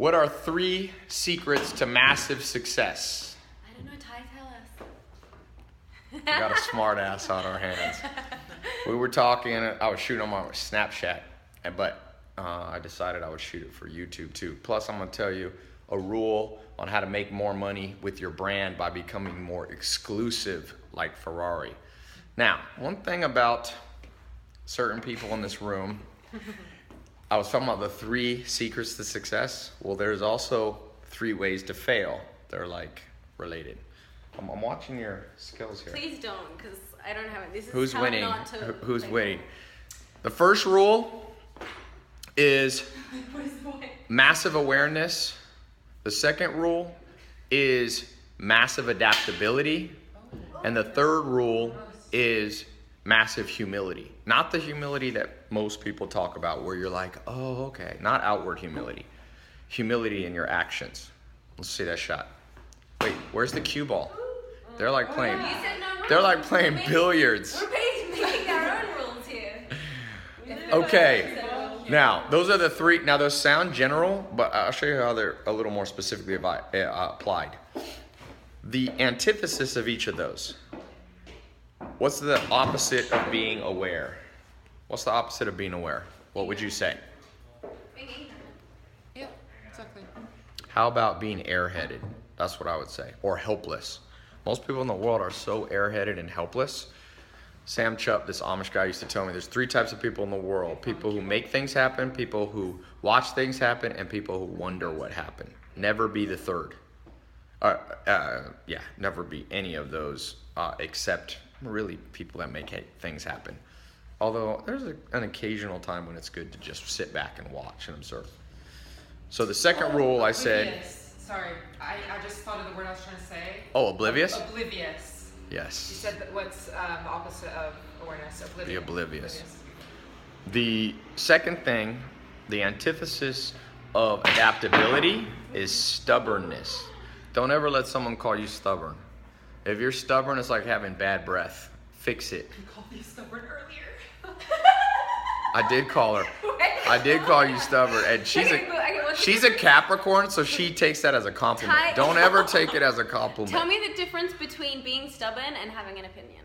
What are three secrets to massive success? I don't know, Tai, tell us. We got a smart ass on our hands. We were talking, I was shooting on my Snapchat, but uh, I decided I would shoot it for YouTube too. Plus, I'm gonna tell you a rule on how to make more money with your brand by becoming more exclusive, like Ferrari. Now, one thing about certain people in this room, I was talking about the three secrets to success. Well, there's also three ways to fail. They're like related. I'm, I'm watching your skills here. Please don't, because I don't have it. This is Who's winning? Not to, Who's like- winning? The first rule is What is the point? massive awareness. The second rule is massive adaptability. And the third rule is massive humility. Not the humility that most people talk about, where you're like, oh, okay. Not outward humility, humility in your actions. Let's see that shot. Wait, where's the cue ball? They're like playing. No. They're like playing billiards. We're making, making our own rules here. Okay. Now, those are the three. Now, those sound general, but I'll show you how they're a little more specifically uh, applied. The antithesis of each of those. What's the opposite of being aware? What's the opposite of being aware? What would you say? Yeah, exactly. How about being airheaded? That's what I would say. Or helpless. Most people in the world are so airheaded and helpless. Sam Chupp, this Amish guy, used to tell me there's three types of people in the world people who make things happen, people who watch things happen, and people who wonder what happened. Never be the third. Uh, uh, yeah, never be any of those uh, except really people that make things happen. Although there's a, an occasional time when it's good to just sit back and watch and observe. So the second rule I said, Sorry, I, I just thought of the word I was trying to say. oh, oblivious? Oblivious. Yes. You said that what's um, the opposite of awareness? Oblivious. The oblivious. The second thing, the antithesis of adaptability is stubbornness. Don't ever let someone call you stubborn. If you're stubborn, it's like having bad breath. Fix it. You called me stubborn earlier. I did call her. I did call you stubborn, and she's Okay, but- okay, a she's a? Capricorn, so she takes that as a compliment. Tai- Don't ever take it as a compliment. Tell me the difference between being stubborn and having an opinion.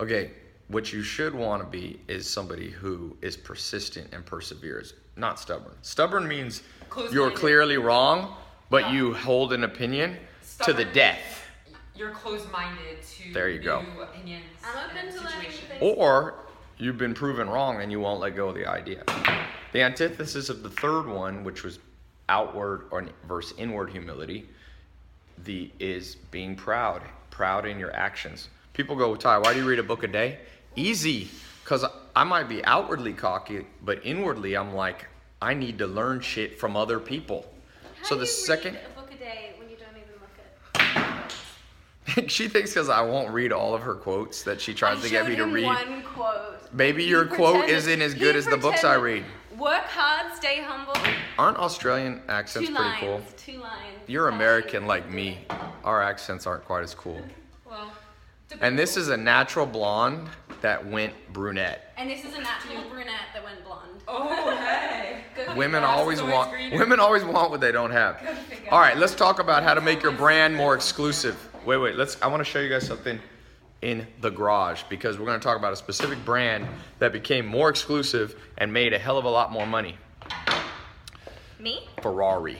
Okay, what you should want to be is somebody who is persistent and perseveres, not stubborn. Stubborn means you're clearly wrong, but you hold an opinion to the death. You're closed-minded to There you new go. opinions I'm open and to learning situations. things. Or you've been proven wrong and you won't let go of the idea. The antithesis of the third one, which was outward or versus inward humility, the is being proud, proud in your actions. People go, Tai, why do you read a book a day? Easy, because I might be outwardly cocky, but inwardly I'm like, I need to learn shit from other people. How so do the you second, read a book a day when you don't even look at she thinks because I won't read all of her quotes that she tries I to get me to read. One quote. Maybe He your quote isn't as good as the books I read. Work hard, stay humble. Aren't Australian accents two pretty lines. cool? Two lines. You're Tai. American like me. Our accents aren't quite as cool. Well, And this is a natural blonde that went brunette. And this is a natural brunette that went blonde. Oh, hey. Good Women always always want greener. women always want what they don't have. All right, let's talk about how to make your brand more exclusive. Wait, wait, let's I want to show you guys something in the garage because we're going to talk about a specific brand that became more exclusive and made a hell of a lot more money. Me? Ferrari.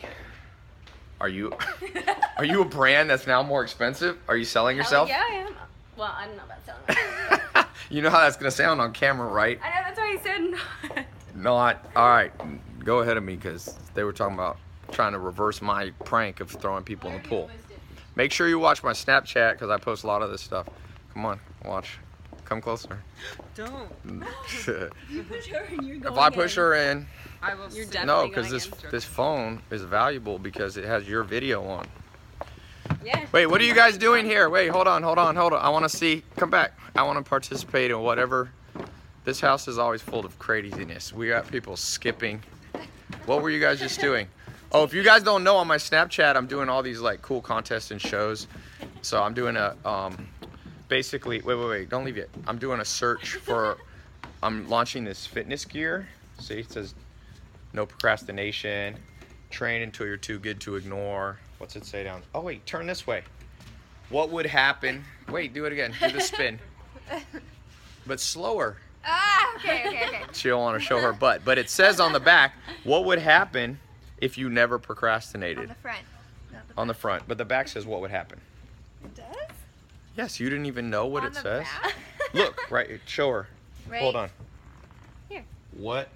Are you are you a brand that's now more expensive? Are you selling yourself? Oh, yeah, I am. Well, I don't know about selling myself. you know how that's gonna sound on camera, right? I know that's why I said not. Not. All right, go ahead of me because they were talking about trying to reverse my prank of throwing people in the pool. Make sure you watch my Snapchat because I post a lot of this stuff. Come on, watch. Come closer. Don't. if You push her and you're going I push her in, I will. You're definitely no, because this against her. this phone is valuable because it has your video on. Yeah. Wait, what are you guys doing here? Wait, hold on, hold on, hold on. I want to see. Come back. I want to participate in whatever. This house is always full of craziness. We got people skipping. What were you guys just doing? Oh, if you guys don't know, on my Snapchat, I'm doing all these like cool contests and shows. So I'm doing a um, basically. Wait, wait, wait! Don't leave yet. I'm doing a search for. I'm launching this fitness gear. See, it says no procrastination, Train until you're too good to ignore. What's it say down? Oh wait, turn this way. What would happen? Wait, do it again. Do the spin. But slower. Ah, okay, okay, okay. She don't want to show her butt. But it says on the back, what would happen if you never On procrastinated? the front. Not the On the front. But the back says what would happen. It does? Yes, you didn't even know what On it the says. back? Look, right, show her. Right? Hold on. Here. What?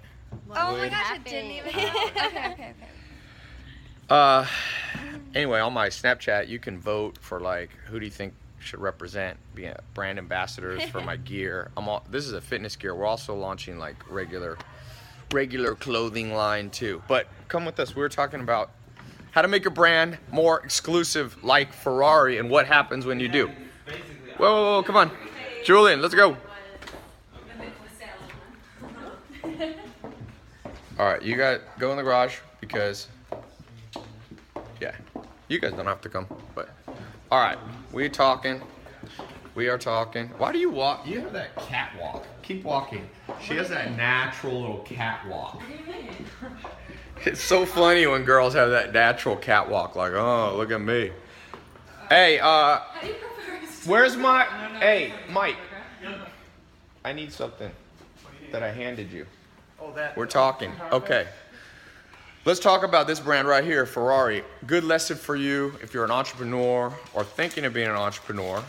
Oh my would gosh, it didn't even. okay, okay, okay. Uh, anyway, on my Snapchat, you can vote for like who do you think should represent being a brand ambassadors for my gear. I'm all, this is a fitness gear. We're also launching like regular regular clothing line too. But come with us. We were talking about how to make a brand more exclusive like Ferrari and what happens when you do. Whoa, whoa, whoa, come on. Julian, let's go. All right, you got go in the garage because yeah, you guys don't have to come, but all right, we talking. We are talking. Why do you walk? You have that catwalk. Keep walking. She has that natural little catwalk. It's so funny when girls have that natural catwalk, like, oh, look at me. Hey, uh, where's my? Hey, Mike. I need something that I handed you. Oh, that. We're talking. Okay. Let's talk about this brand right here, Ferrari. Good lesson for you if you're an entrepreneur or thinking of being an entrepreneur.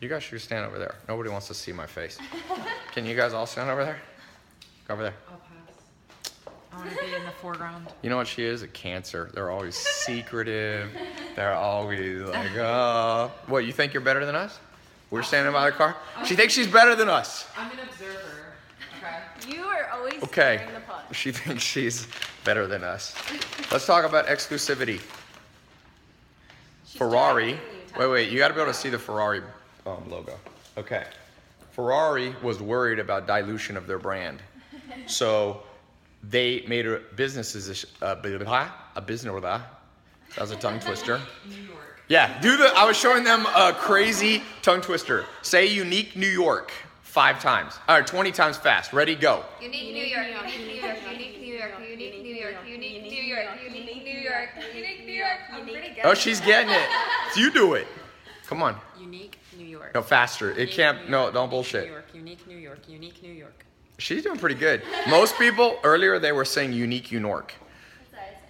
You guys should stand over there. Nobody wants to see my face. Can you guys all stand over there? Go over there. I'll pass. I want to be in the foreground. You know what she is? A cancer. They're always secretive. They're always like, oh. What, you think you're better than us? We're standing by the car? She thinks she's better than us. I'm an observer. Okay. You are always Okay. stirring the pot. She thinks she's better than us. Let's talk about exclusivity. Ferrari. Wait, wait. You got to be able to see the Ferrari um, logo. Okay. Ferrari was worried about dilution of their brand, so they made a business as a, a, a business. That was a tongue twister. New York. Yeah, do the. I was showing them a crazy tongue twister. Say unique New York five times. All right, 20 times fast. Ready, go. Unique New York, unique New York, unique New York, unique New York, unique New York, unique New York, unique New York. I'm pretty good. Oh, she's getting it. You do it. Come on. Unique New York. No, faster. It can't. New No, don't unique bullshit. New York, unique New York, unique New York. She's doing pretty good. Most people earlier they were saying unique New York.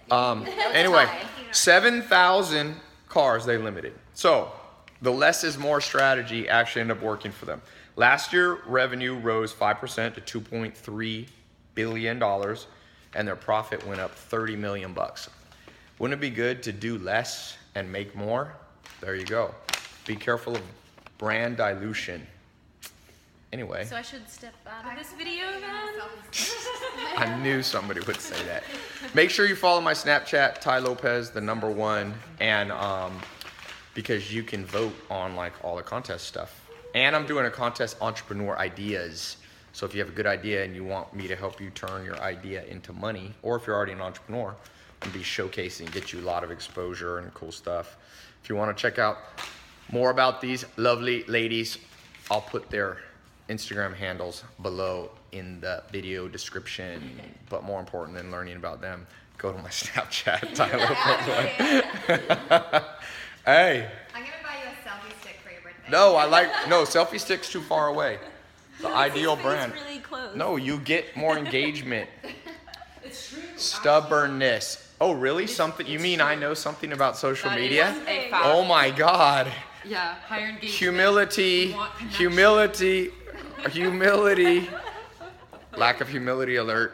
Um, anyway, seven thousand cars they limited. So the less is more strategy actually ended up working for them. Last year, revenue rose five percent to two point three billion dollars, and their profit went up thirty million bucks. Wouldn't it be good to do less and make more? There you go. Be careful of brand dilution. Anyway. So I should step out of this video then? I knew somebody would say that. Make sure you follow my Snapchat, Tai Lopez, the number one, and um, because you can vote on like all the contest stuff. And I'm doing a contest, entrepreneur ideas. So if you have a good idea and you want me to help you turn your idea into money, or if you're already an entrepreneur, and be showcasing, get you a lot of exposure and cool stuff. If you want to check out more about these lovely ladies, I'll put their Instagram handles below in the video description. But more important than learning about them, go to my Snapchat, Tyler. hey, I'm gonna buy you a selfie stick for your birthday. no, I like no selfie sticks too far away. The ideal brand. really close. No, you get more engagement. It's true. Stubbornness. Oh, really? Something? You mean I know something about social That is media? Oh my God. Yeah, higher engagement. Humility, We want connection. humility, humility. Lack of humility alert.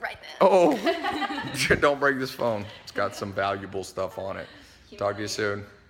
Right then. Oh, don't break this phone. It's got some valuable stuff on it. Talk to you soon.